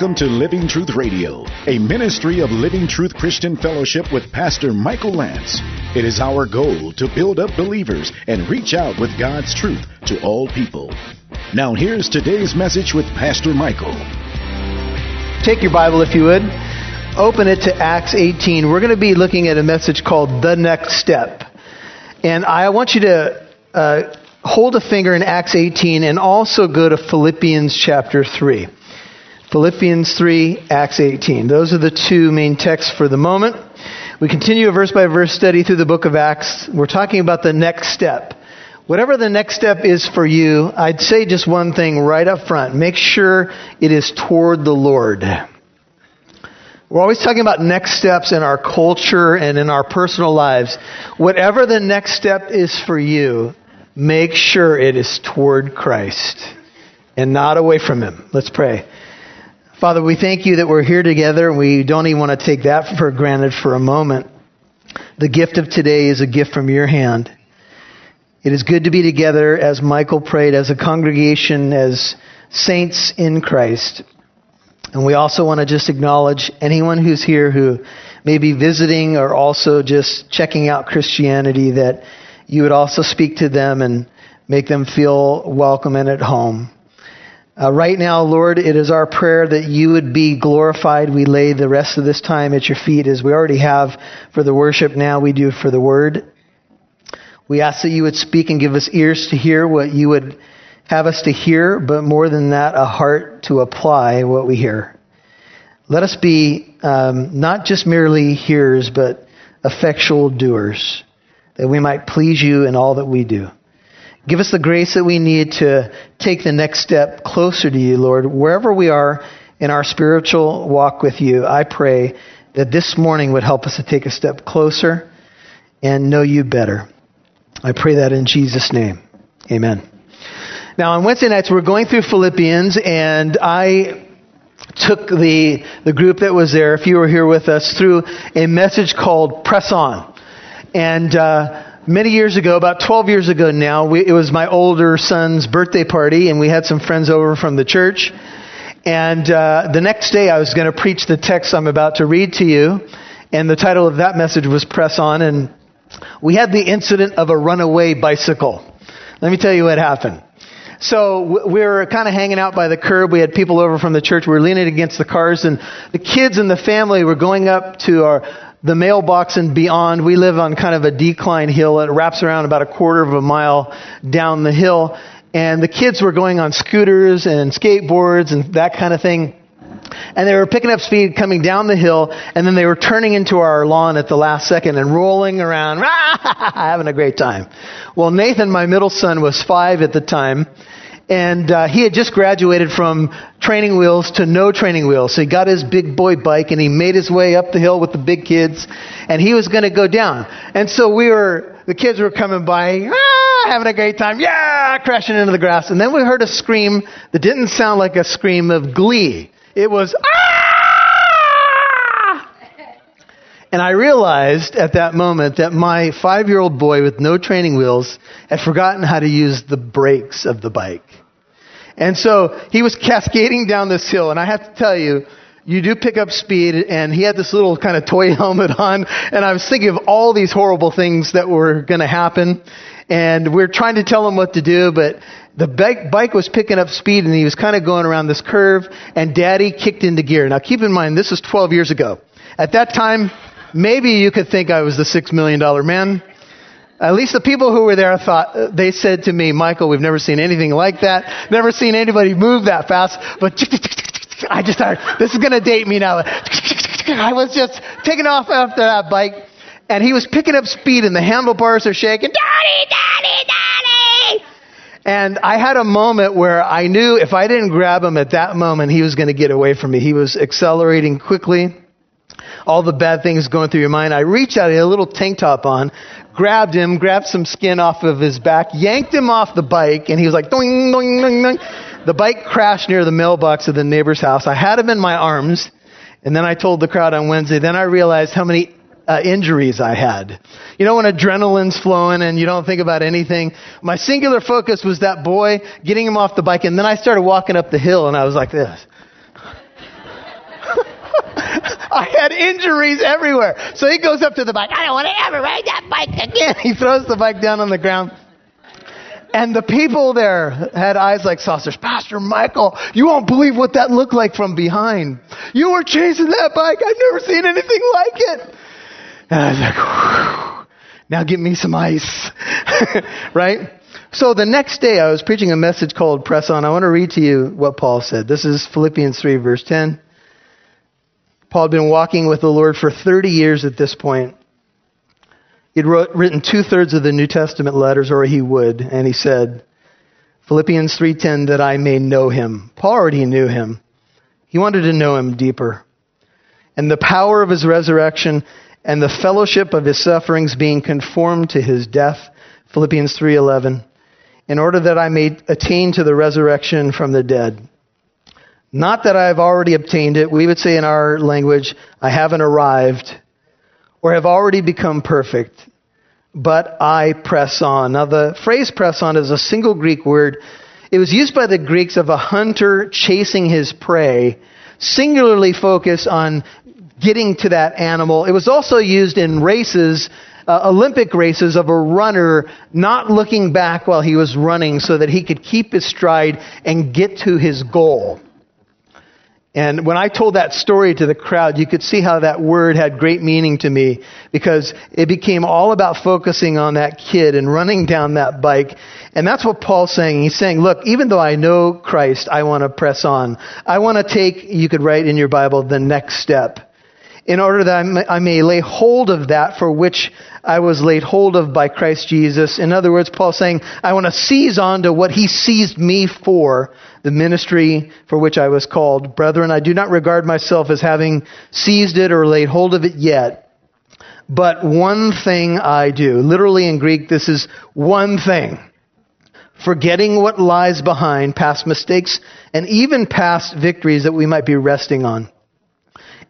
Welcome to Living Truth Radio, a ministry of Living Truth Christian Fellowship with Pastor Michael Lance. It is our goal to build up believers and reach out with God's truth to all people. Now, here's today's message with Pastor Michael. Take your Bible, if you would. Open it to Acts 18. We're going to be looking at a message called The Next Step. And I want you to uh, hold a finger in Acts 18 and also go to Philippians chapter 3. Philippians 3, Acts 18. Those are the two main texts for the moment. We continue a verse by verse study through the book of Acts. We're talking about the next step. Whatever the next step is for you, I'd say just one thing right up front. Make sure it is toward the Lord. We're always talking about next steps in our culture and in our personal lives. Whatever the next step is for you, make sure it is toward Christ and not away from Him. Let's pray. Father, we thank you that we're here together we don't even want to take that for granted for a moment. The gift of today is a gift from your hand. It is good to be together as Michael prayed, as a congregation, as saints in Christ. And we also want to just acknowledge anyone who's here who may be visiting or also just checking out Christianity that you would also speak to them and make them feel welcome and at home. Uh, right now, Lord, it is our prayer that you would be glorified. We lay the rest of this time at your feet as we already have for the worship. Now we do for the word. We ask that you would speak and give us ears to hear what you would have us to hear, but more than that, a heart to apply what we hear. Let us be um, not just merely hearers, but effectual doers, that we might please you in all that we do. Give us the grace that we need to take the next step closer to you, Lord. Wherever we are in our spiritual walk with you, I pray that this morning would help us to take a step closer and know you better. I pray that in Jesus' name. Amen. Now, on Wednesday nights, we're going through Philippians, and I took the, the group that was there, if you were here with us, through a message called Press On. And, uh, many years ago, about 12 years ago now, we, it was my older son's birthday party, and we had some friends over from the church. And uh, the next day, I was going to preach the text I'm about to read to you, and the title of that message was Press On. And we had the incident of a runaway bicycle. Let me tell you what happened. So we were kind of hanging out by the curb. We had people over from the church. We were leaning against the cars, and the kids and the family were going up to our the mailbox and beyond. We live on kind of a decline hill. It wraps around about a quarter of a mile down the hill. And the kids were going on scooters and skateboards and that kind of thing. And they were picking up speed coming down the hill, and then they were turning into our lawn at the last second and rolling around, having a great time. Well, Nathan, my middle son, was five at the time, and uh, he had just graduated from training wheels to no training wheels. So he got his big boy bike and he made his way up the hill with the big kids, and he was going to go down. And so we were, the kids were coming by, ah, having a great time, yeah, crashing into the grass. And then we heard a scream that didn't sound like a scream of glee. It was ah! And I realized at that moment that my five year old boy with no training wheels had forgotten how to use the brakes of the bike. And so he was cascading down this hill, and I have to tell you, you do pick up speed, and he had this little kind of toy helmet on, and I was thinking of all these horrible things that were going to happen, and we are trying to tell him what to do, but the bike, bike was picking up speed, and he was kind of going around this curve, and Daddy kicked into gear. Now keep in mind, this was 12 years ago. At that time, maybe you could think I was the six million dollar man. At least the people who were there thought, uh, they said to me, Michael, we've never seen anything like that. Never seen anybody move that fast. But I just started, this is going to date me now. I was just taking off after that bike. And he was picking up speed and the handlebars are shaking. Daddy, daddy, daddy! And I had a moment where I knew if I didn't grab him at that moment, he was going to get away from me. He was accelerating quickly all the bad things going through your mind. I reached out, he had a little tank top on, grabbed him, grabbed some skin off of his back, yanked him off the bike, and he was like, doing, doing, doing, doing. The bike crashed near the mailbox of the neighbor's house. I had him in my arms, and then I told the crowd on Wednesday, then I realized how many uh, injuries I had. You know, when adrenaline's flowing and you don't think about anything. My singular focus was that boy, getting him off the bike, and then I started walking up the hill, and I was like this. had injuries everywhere. So he goes up to the bike. I don't want to ever ride that bike again. He throws the bike down on the ground. And the people there had eyes like saucers. Pastor Michael, you won't believe what that looked like from behind. You were chasing that bike. I've never seen anything like it. And I was like, now give me some ice. right? So the next day I was preaching a message called Press On. I want to read to you what Paul said. This is Philippians 3 verse 10. Paul had been walking with the Lord for 30 years at this point. He'd wrote, written two thirds of the New Testament letters, or he would, and he said, Philippians 3:10, that I may know him. Paul already knew him. He wanted to know him deeper. And the power of his resurrection and the fellowship of his sufferings being conformed to his death, Philippians 3:11, in order that I may attain to the resurrection from the dead. Not that I have already obtained it. We would say in our language, I haven't arrived or have already become perfect, but I press on. Now, the phrase press on is a single Greek word. It was used by the Greeks of a hunter chasing his prey, singularly focused on getting to that animal. It was also used in races, uh, Olympic races, of a runner not looking back while he was running so that he could keep his stride and get to his goal. And when I told that story to the crowd, you could see how that word had great meaning to me because it became all about focusing on that kid and running down that bike. And that's what Paul's saying. He's saying, look, even though I know Christ, I want to press on. I want to take, you could write in your Bible, the next step in order that I may lay hold of that for which I was laid hold of by Christ Jesus. In other words, Paul's saying, I want to seize on to what he seized me for, the ministry for which I was called. Brethren, I do not regard myself as having seized it or laid hold of it yet. But one thing I do. Literally in Greek, this is one thing. Forgetting what lies behind, past mistakes, and even past victories that we might be resting on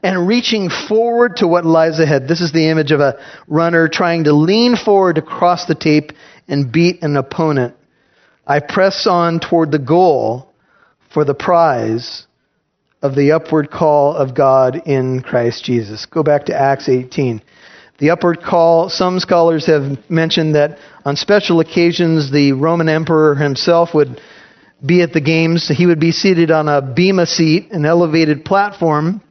and reaching forward to what lies ahead. This is the image of a runner trying to lean forward to cross the tape and beat an opponent. I press on toward the goal for the prize of the upward call of God in Christ Jesus. Go back to Acts 18. The upward call, some scholars have mentioned that on special occasions the Roman emperor himself would be at the games. He would be seated on a bema seat, an elevated platform,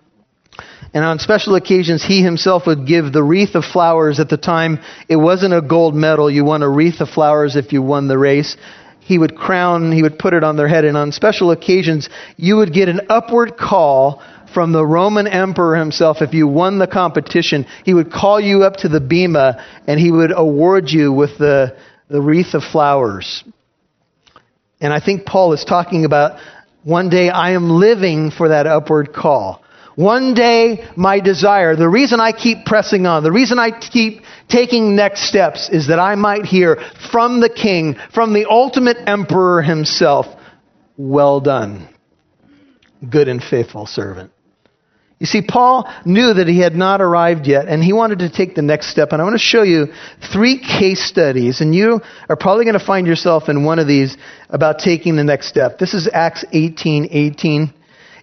and on special occasions, he himself would give the wreath of flowers. At the time, it wasn't a gold medal. You won a wreath of flowers if you won the race. He would crown, he would put it on their head. And on special occasions, you would get an upward call from the Roman emperor himself. If you won the competition, he would call you up to the bema and he would award you with the, the wreath of flowers. And I think Paul is talking about one day I am living for that upward call. One day, my desire, the reason I keep pressing on, the reason I keep taking next steps is that I might hear from the king, from the ultimate emperor himself, well done, good and faithful servant. You see, Paul knew that he had not arrived yet, and he wanted to take the next step. And I want to show you three case studies, and you are probably going to find yourself in one of these about taking the next step. This is Acts 18 18.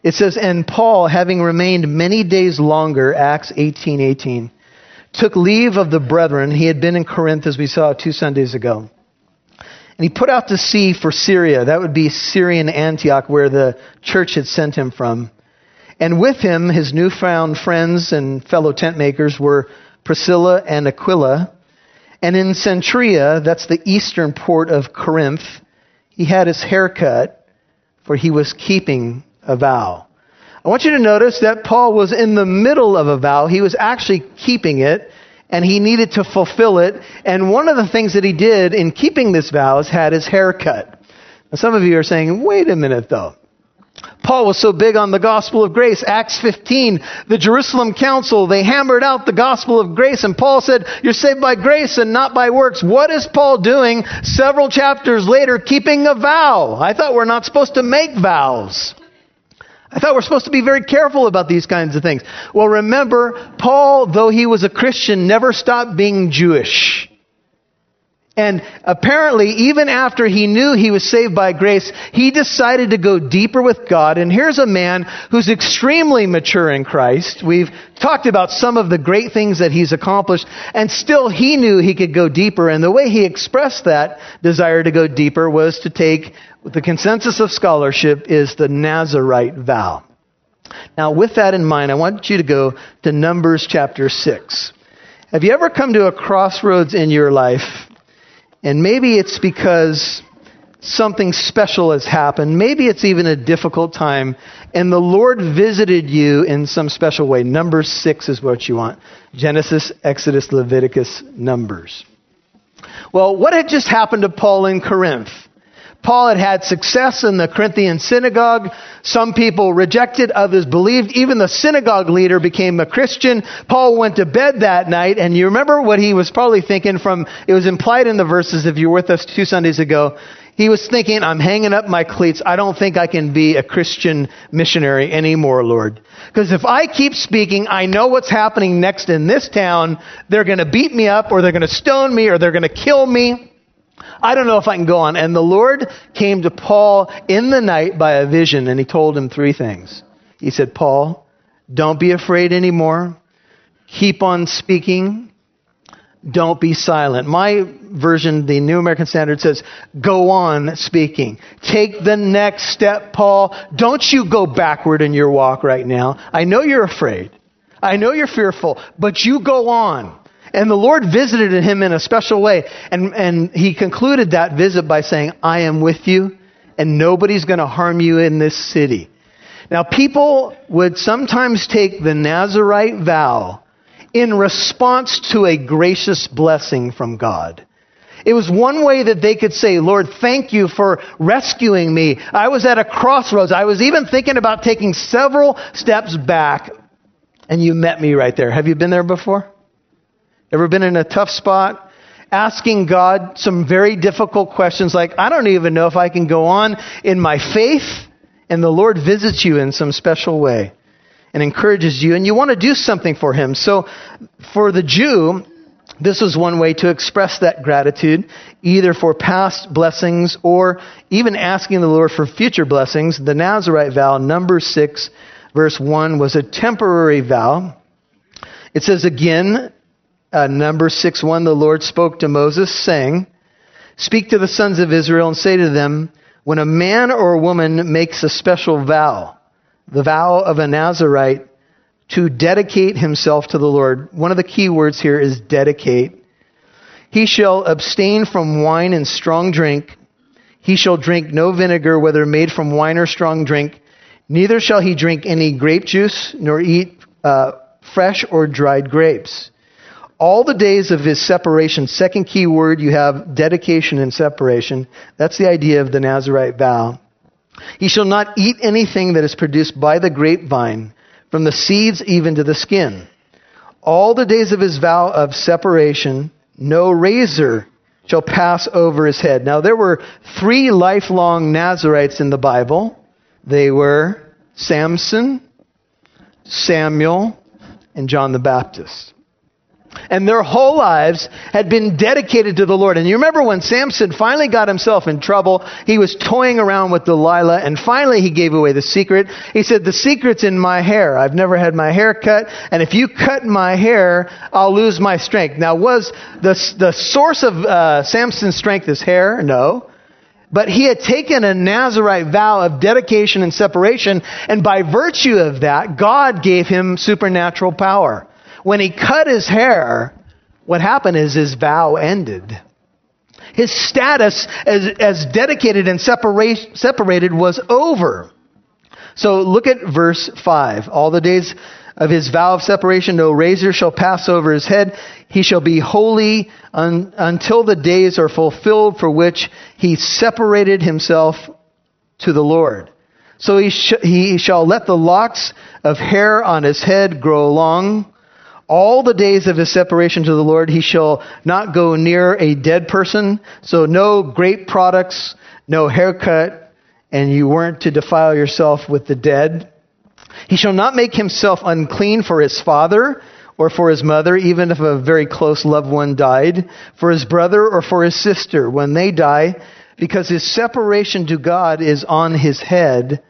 It says, And Paul, having remained many days longer, Acts 18 18, took leave of the brethren. He had been in Corinth, as we saw two Sundays ago. And he put out to sea for Syria. That would be Syrian Antioch, where the church had sent him from. And with him, his newfound friends and fellow tent makers were Priscilla and Aquila. And in Cenchrea, that's the eastern port of Corinth, he had his hair cut, for he was keeping a vow. I want you to notice that Paul was in the middle of a vow. He was actually keeping it, and he needed to fulfill it. And one of the things that he did in keeping this vow is had his hair cut. Now, some of you are saying, wait a minute though. Paul was so big on the gospel of grace. Acts 15, the Jerusalem council, they hammered out the gospel of grace, and Paul said, You're saved by grace and not by works. What is Paul doing several chapters later, keeping a vow? I thought we're not supposed to make vows. I thought we're supposed to be very careful about these kinds of things. Well, remember, Paul, though he was a Christian, never stopped being Jewish. And apparently, even after he knew he was saved by grace, he decided to go deeper with God. And here's a man who's extremely mature in Christ. We've talked about some of the great things that he's accomplished, and still he knew he could go deeper. And the way he expressed that desire to go deeper was to take the consensus of scholarship is the Nazarite vow. Now, with that in mind, I want you to go to Numbers chapter 6. Have you ever come to a crossroads in your life and maybe it's because something special has happened. Maybe it's even a difficult time. And the Lord visited you in some special way. Number six is what you want Genesis, Exodus, Leviticus, Numbers. Well, what had just happened to Paul in Corinth? Paul had had success in the Corinthian synagogue. Some people rejected, others believed. Even the synagogue leader became a Christian. Paul went to bed that night, and you remember what he was probably thinking from, it was implied in the verses if you were with us two Sundays ago. He was thinking, I'm hanging up my cleats. I don't think I can be a Christian missionary anymore, Lord. Because if I keep speaking, I know what's happening next in this town. They're going to beat me up, or they're going to stone me, or they're going to kill me. I don't know if I can go on. And the Lord came to Paul in the night by a vision, and he told him three things. He said, Paul, don't be afraid anymore. Keep on speaking. Don't be silent. My version, the New American Standard says, go on speaking. Take the next step, Paul. Don't you go backward in your walk right now. I know you're afraid. I know you're fearful, but you go on. And the Lord visited him in a special way. And, and he concluded that visit by saying, I am with you, and nobody's going to harm you in this city. Now, people would sometimes take the Nazarite vow in response to a gracious blessing from God. It was one way that they could say, Lord, thank you for rescuing me. I was at a crossroads. I was even thinking about taking several steps back, and you met me right there. Have you been there before? Ever been in a tough spot? Asking God some very difficult questions like, I don't even know if I can go on in my faith. And the Lord visits you in some special way and encourages you, and you want to do something for Him. So for the Jew, this was one way to express that gratitude, either for past blessings or even asking the Lord for future blessings. The Nazarite vow, number 6, verse 1, was a temporary vow. It says again, uh, number 6 1, the Lord spoke to Moses, saying, Speak to the sons of Israel and say to them, When a man or a woman makes a special vow, the vow of a Nazarite, to dedicate himself to the Lord, one of the key words here is dedicate. He shall abstain from wine and strong drink. He shall drink no vinegar, whether made from wine or strong drink. Neither shall he drink any grape juice, nor eat uh, fresh or dried grapes all the days of his separation, second key word, you have dedication and separation. That's the idea of the Nazarite vow. He shall not eat anything that is produced by the grapevine, from the seeds even to the skin. All the days of his vow of separation, no razor shall pass over his head. Now, there were three lifelong Nazarites in the Bible. They were Samson, Samuel, and John the Baptist and their whole lives had been dedicated to the Lord. And you remember when Samson finally got himself in trouble, he was toying around with Delilah, and finally he gave away the secret. He said, The secret's in my hair. I've never had my hair cut, and if you cut my hair, I'll lose my strength. Now, was the, the source of uh, Samson's strength his hair? No. But he had taken a Nazarite vow of dedication and separation, and by virtue of that, God gave him supernatural power when he cut his hair, what happened is his vow ended. His status as, as dedicated and separate, separated was over. So look at verse 5. All the days of his vow of separation, no razor shall pass over his head. He shall be holy un, until the days are fulfilled for which he separated himself to the Lord. So he, sh- he shall let the locks of hair on his head grow long all the days of his separation to the Lord, he shall not go near a dead person. So no grape products, no haircut, and you weren't to defile yourself with the dead. He shall not make himself unclean for his father or for his mother, even if a very close loved one died, for his brother or for his sister when they die, because his separation to God is on his head.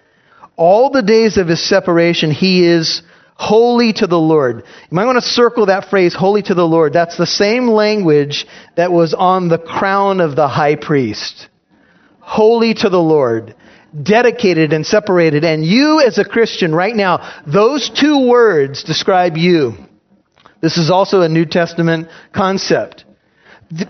All the days of his separation, he is holy to the Lord. You might want to circle that phrase, holy to the Lord. That's the same language that was on the crown of the high priest. Holy to the Lord. Dedicated and separated. And you as a Christian right now, those two words describe you. This is also a New Testament concept.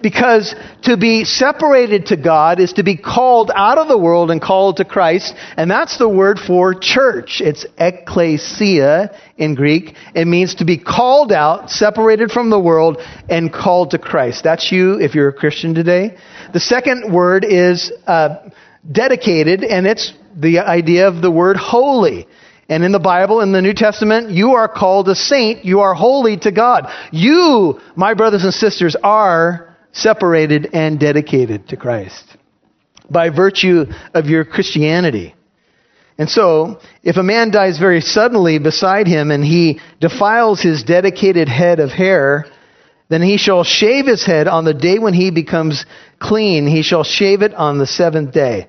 Because to be separated to God is to be called out of the world and called to Christ, and that's the word for church. It's ekklesia in Greek. It means to be called out, separated from the world, and called to Christ. That's you if you're a Christian today. The second word is uh, dedicated, and it's the idea of the word holy. And in the Bible, in the New Testament, you are called a saint. You are holy to God. You, my brothers and sisters, are separated and dedicated to Christ by virtue of your Christianity. And so, if a man dies very suddenly beside him and he defiles his dedicated head of hair, then he shall shave his head on the day when he becomes clean. He shall shave it on the seventh day.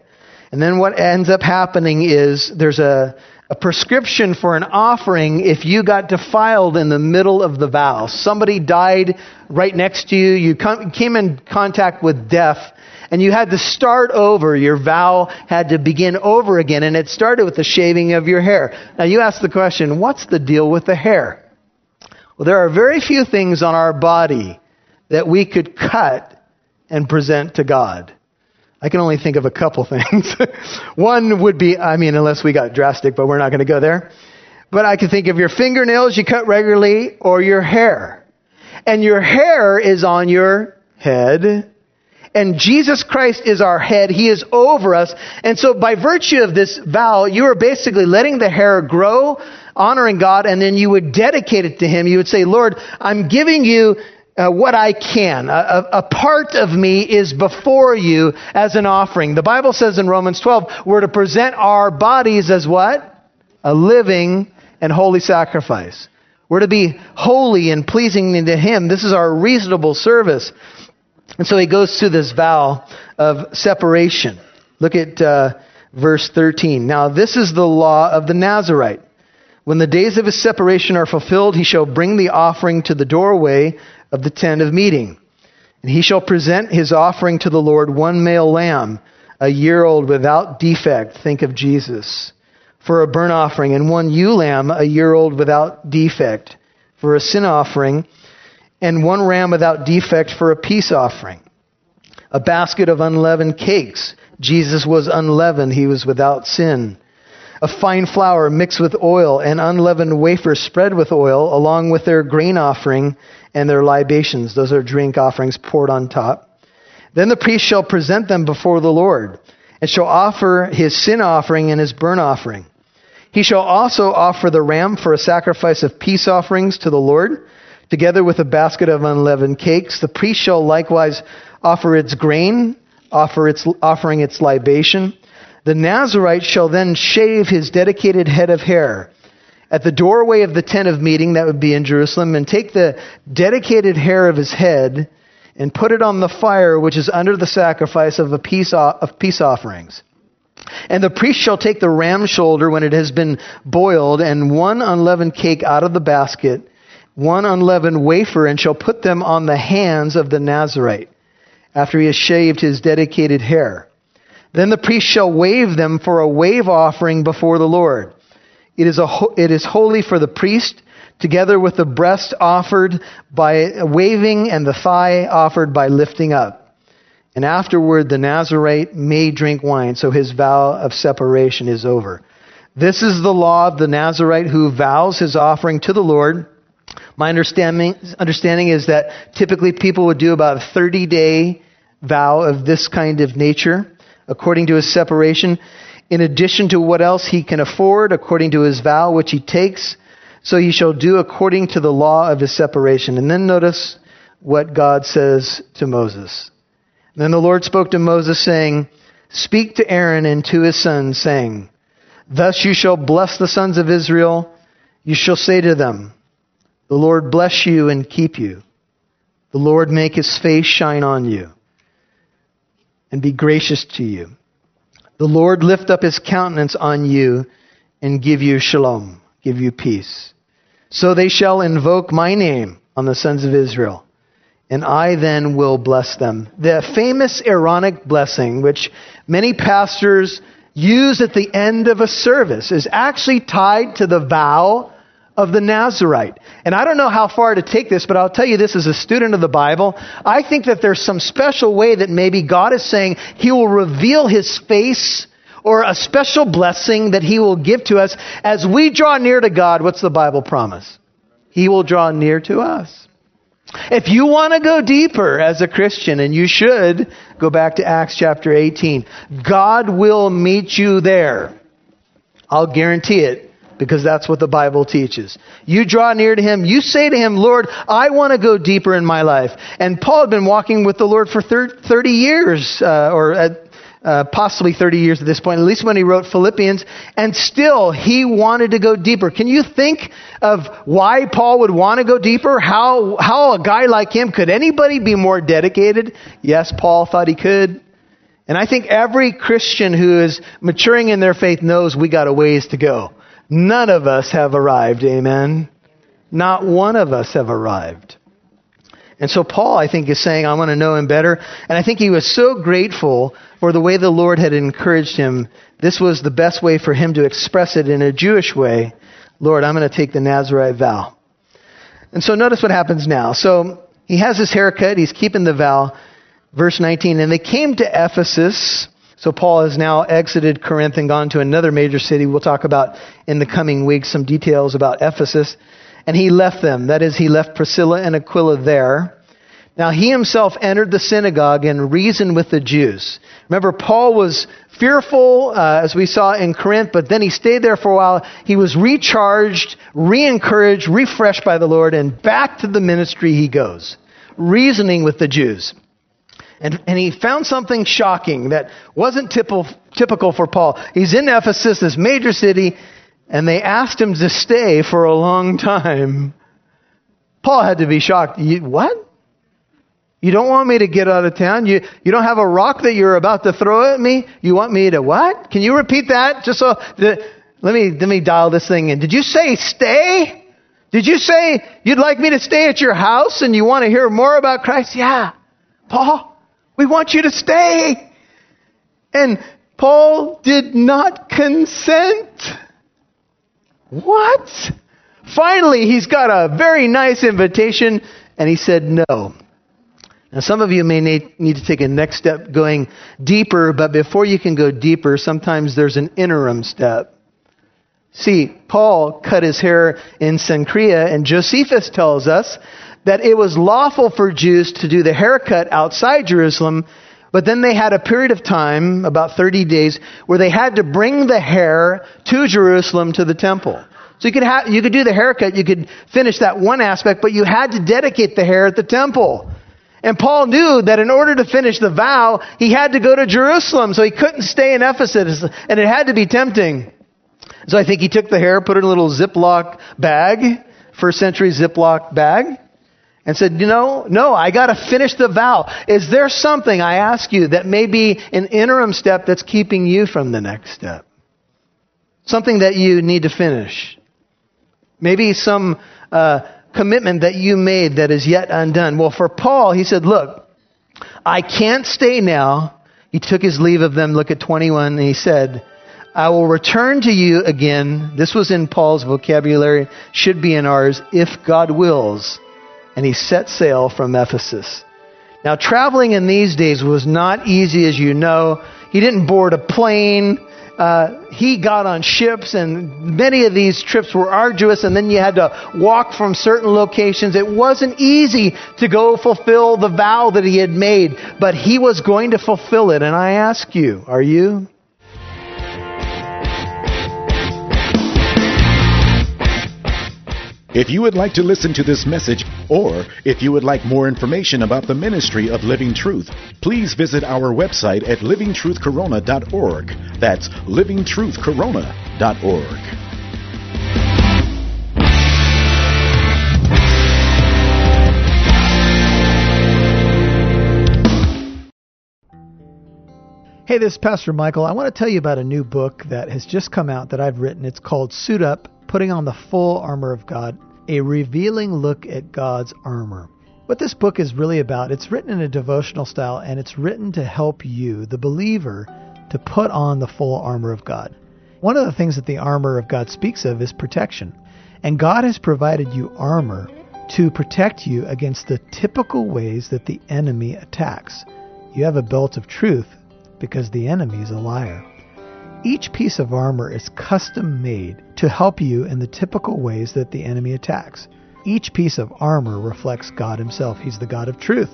And then what ends up happening is there's a a prescription for an offering if you got defiled in the middle of the vow. Somebody died right next to you, you came in contact with death, and you had to start over. Your vow had to begin over again, and it started with the shaving of your hair. Now you ask the question, what's the deal with the hair? Well, there are very few things on our body that we could cut and present to God. I can only think of a couple things. One would be, I mean, unless we got drastic, but we're not going to go there. But I can think of your fingernails you cut regularly or your hair. And your hair is on your head. And Jesus Christ is our head. He is over us. And so by virtue of this vow, you are basically letting the hair grow, honoring God, and then you would dedicate it to Him. You would say, Lord, I'm giving you uh, what I can. A, a, part of me is before you as an offering. The Bible says in Romans 12, we're to present our bodies as what? A living and holy sacrifice. We're to be holy and pleasing to Him. This is our reasonable service. And so he goes to this vow of separation. Look at uh, verse 13. Now, this is the law of the Nazarite. When the days of his separation are fulfilled, he shall bring the offering to the doorway of the tent of meeting. And he shall present his offering to the Lord one male lamb, a year old without defect. Think of Jesus. For a burnt offering, and one ewe lamb, a year old without defect, for a sin offering, and one ram without defect for a peace offering. A basket of unleavened cakes. Jesus was unleavened, he was without sin. A fine flour mixed with oil, and unleavened wafers spread with oil, along with their grain offering and their libations. Those are drink offerings poured on top. Then the priest shall present them before the Lord, and shall offer his sin offering and his burnt offering. He shall also offer the ram for a sacrifice of peace offerings to the Lord, together with a basket of unleavened cakes. The priest shall likewise offer its grain, offer its, offering its libation. The Nazarite shall then shave his dedicated head of hair at the doorway of the tent of meeting, that would be in Jerusalem, and take the dedicated hair of his head and put it on the fire which is under the sacrifice of, a peace, of peace offerings. And the priest shall take the ram shoulder when it has been boiled, and one unleavened cake out of the basket, one unleavened wafer, and shall put them on the hands of the Nazarite, after he has shaved his dedicated hair. Then the priest shall wave them for a wave offering before the Lord. It is, a, it is holy for the priest, together with the breast offered by waving and the thigh offered by lifting up. And afterward, the Nazarite may drink wine, so his vow of separation is over. This is the law of the Nazarite who vows his offering to the Lord. My understanding, understanding is that typically people would do about a 30 day vow of this kind of nature according to his separation in addition to what else he can afford according to his vow which he takes. So he shall do according to the law of his separation. And then notice what God says to Moses. Then the Lord spoke to Moses saying, Speak to Aaron and to his sons, saying, Thus you shall bless the sons of Israel. You shall say to them, The Lord bless you and keep you. The Lord make his face shine on you and be gracious to you. The Lord lift up his countenance on you and give you shalom, give you peace. So they shall invoke my name on the sons of Israel, and I then will bless them. The famous Aaronic blessing, which many pastors use at the end of a service, is actually tied to the vow of the Nazarite. And I don't know how far to take this, but I'll tell you this as a student of the Bible. I think that there's some special way that maybe God is saying He will reveal His face or a special blessing that He will give to us as we draw near to God. What's the Bible promise? He will draw near to us. If you want to go deeper as a Christian, and you should, go back to Acts chapter 18. God will meet you there. I'll guarantee it because that's what the Bible teaches. You draw near to Him. You say to Him, Lord, I want to go deeper in my life. And Paul had been walking with the Lord for 30 years, uh, or uh, possibly 30 years at this point, at least when he wrote Philippians, and still he wanted to go deeper. Can you think of why Paul would want to go deeper? How, how a guy like him, could anybody be more dedicated? Yes, Paul thought he could. And I think every Christian who is maturing in their faith knows we got a ways to go. None of us have arrived, amen? Not one of us have arrived. And so Paul, I think, is saying, I want to know him better. And I think he was so grateful for the way the Lord had encouraged him. This was the best way for him to express it in a Jewish way. Lord, I'm going to take the Nazarite vow. And so notice what happens now. So he has his haircut. He's keeping the vow. Verse 19, and they came to Ephesus so Paul has now exited Corinth and gone to another major city. We'll talk about in the coming weeks some details about Ephesus. And he left them. That is, he left Priscilla and Aquila there. Now he himself entered the synagogue and reasoned with the Jews. Remember, Paul was fearful, uh, as we saw in Corinth, but then he stayed there for a while. He was recharged, re-encouraged, refreshed by the Lord, and back to the ministry he goes, reasoning with the Jews. And, and he found something shocking that wasn't typical, typical for Paul. He's in Ephesus, this major city, and they asked him to stay for a long time. Paul had to be shocked. You, what? You don't want me to get out of town? You, you don't have a rock that you're about to throw at me? You want me to what? Can you repeat that? Just so, the, let me, let me dial this thing in. Did you say stay? Did you say you'd like me to stay at your house and you want to hear more about Christ? Yeah. Paul, we want you to stay. And Paul did not consent. What? Finally, he's got a very nice invitation, and he said no. Now, some of you may need, to take a next step going deeper, but before you can go deeper, sometimes there's an interim step. See, Paul cut his hair in Cenchrea, and Josephus tells us that it was lawful for Jews to do the haircut outside Jerusalem, but then they had a period of time, about 30 days, where they had to bring the hair to Jerusalem to the temple. So you could, have, you could do the haircut, you could finish that one aspect, but you had to dedicate the hair at the temple. And Paul knew that in order to finish the vow, he had to go to Jerusalem, so he couldn't stay in Ephesus, and it had to be tempting. So I think he took the hair, put it in a little Ziploc bag, first century Ziploc bag, and said, you know, no, I got to finish the vow. Is there something, I ask you, that may be an interim step that's keeping you from the next step? Something that you need to finish. Maybe some uh, commitment that you made that is yet undone. Well, for Paul, he said, look, I can't stay now. He took his leave of them. Look at 21. And he said, I will return to you again. This was in Paul's vocabulary, should be in ours, if God wills and he set sail from Ephesus. Now, traveling in these days was not easy, as you know. He didn't board a plane. Uh, he got on ships, and many of these trips were arduous, and then you had to walk from certain locations. It wasn't easy to go fulfill the vow that he had made, but he was going to fulfill it. And I ask you, are you? If you would like to listen to this message, or if you would like more information about the ministry of Living Truth, please visit our website at livingtruthcorona.org. That's livingtruthcorona.org. Hey, this is Pastor Michael. I want to tell you about a new book that has just come out that I've written. It's called Suit Up Putting on the Full Armor of God, a revealing look at God's armor. What this book is really about, it's written in a devotional style and it's written to help you, the believer, to put on the full armor of God. One of the things that the armor of God speaks of is protection. And God has provided you armor to protect you against the typical ways that the enemy attacks. You have a belt of truth because the enemy is a liar. Each piece of armor is custom made to help you in the typical ways that the enemy attacks. Each piece of armor reflects God Himself. He's the God of truth.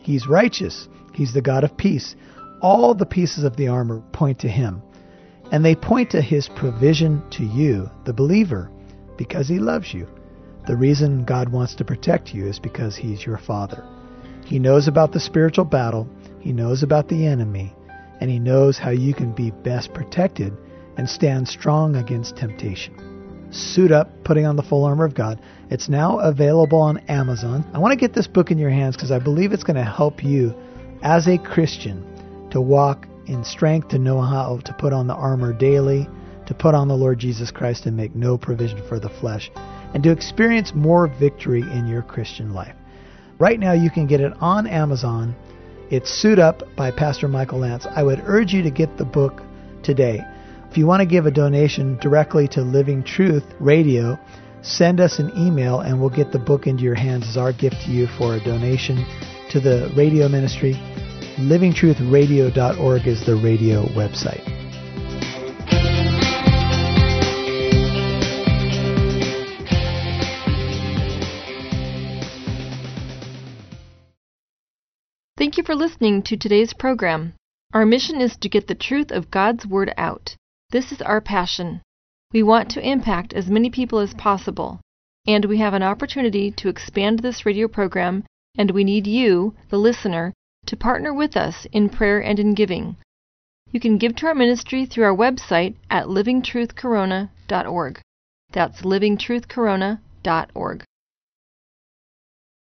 He's righteous. He's the God of peace. All the pieces of the armor point to Him. And they point to His provision to you, the believer, because He loves you. The reason God wants to protect you is because He's your Father. He knows about the spiritual battle, He knows about the enemy, and He knows how you can be best protected and stand strong against temptation. Suit Up, Putting on the Full Armor of God. It's now available on Amazon. I want to get this book in your hands because I believe it's going to help you as a Christian to walk in strength, to know how to put on the armor daily, to put on the Lord Jesus Christ and make no provision for the flesh, and to experience more victory in your Christian life. Right now, you can get it on Amazon. It's Suit Up by Pastor Michael Lance. I would urge you to get the book today. If you want to give a donation directly to Living Truth Radio, send us an email and we'll get the book into your hands as our gift to you for a donation to the radio ministry. LivingTruthRadio.org is the radio website. Thank you for listening to today's program. Our mission is to get the truth of God's Word out. This is our passion. We want to impact as many people as possible, and we have an opportunity to expand this radio program, and we need you, the listener, to partner with us in prayer and in giving. You can give to our ministry through our website at livingtruthcorona.org. That's livingtruthcorona.org.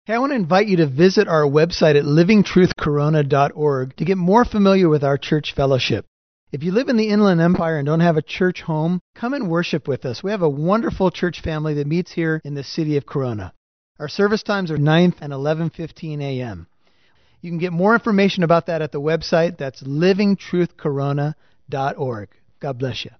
Hey, I want to invite you to visit our website at livingtruthcorona.org to get more familiar with our church fellowship. If you live in the Inland Empire and don't have a church home, come and worship with us. We have a wonderful church family that meets here in the city of Corona. Our service times are 9th and 11:15 a.m. You can get more information about that at the website. That's livingtruthcorona.org. God bless you.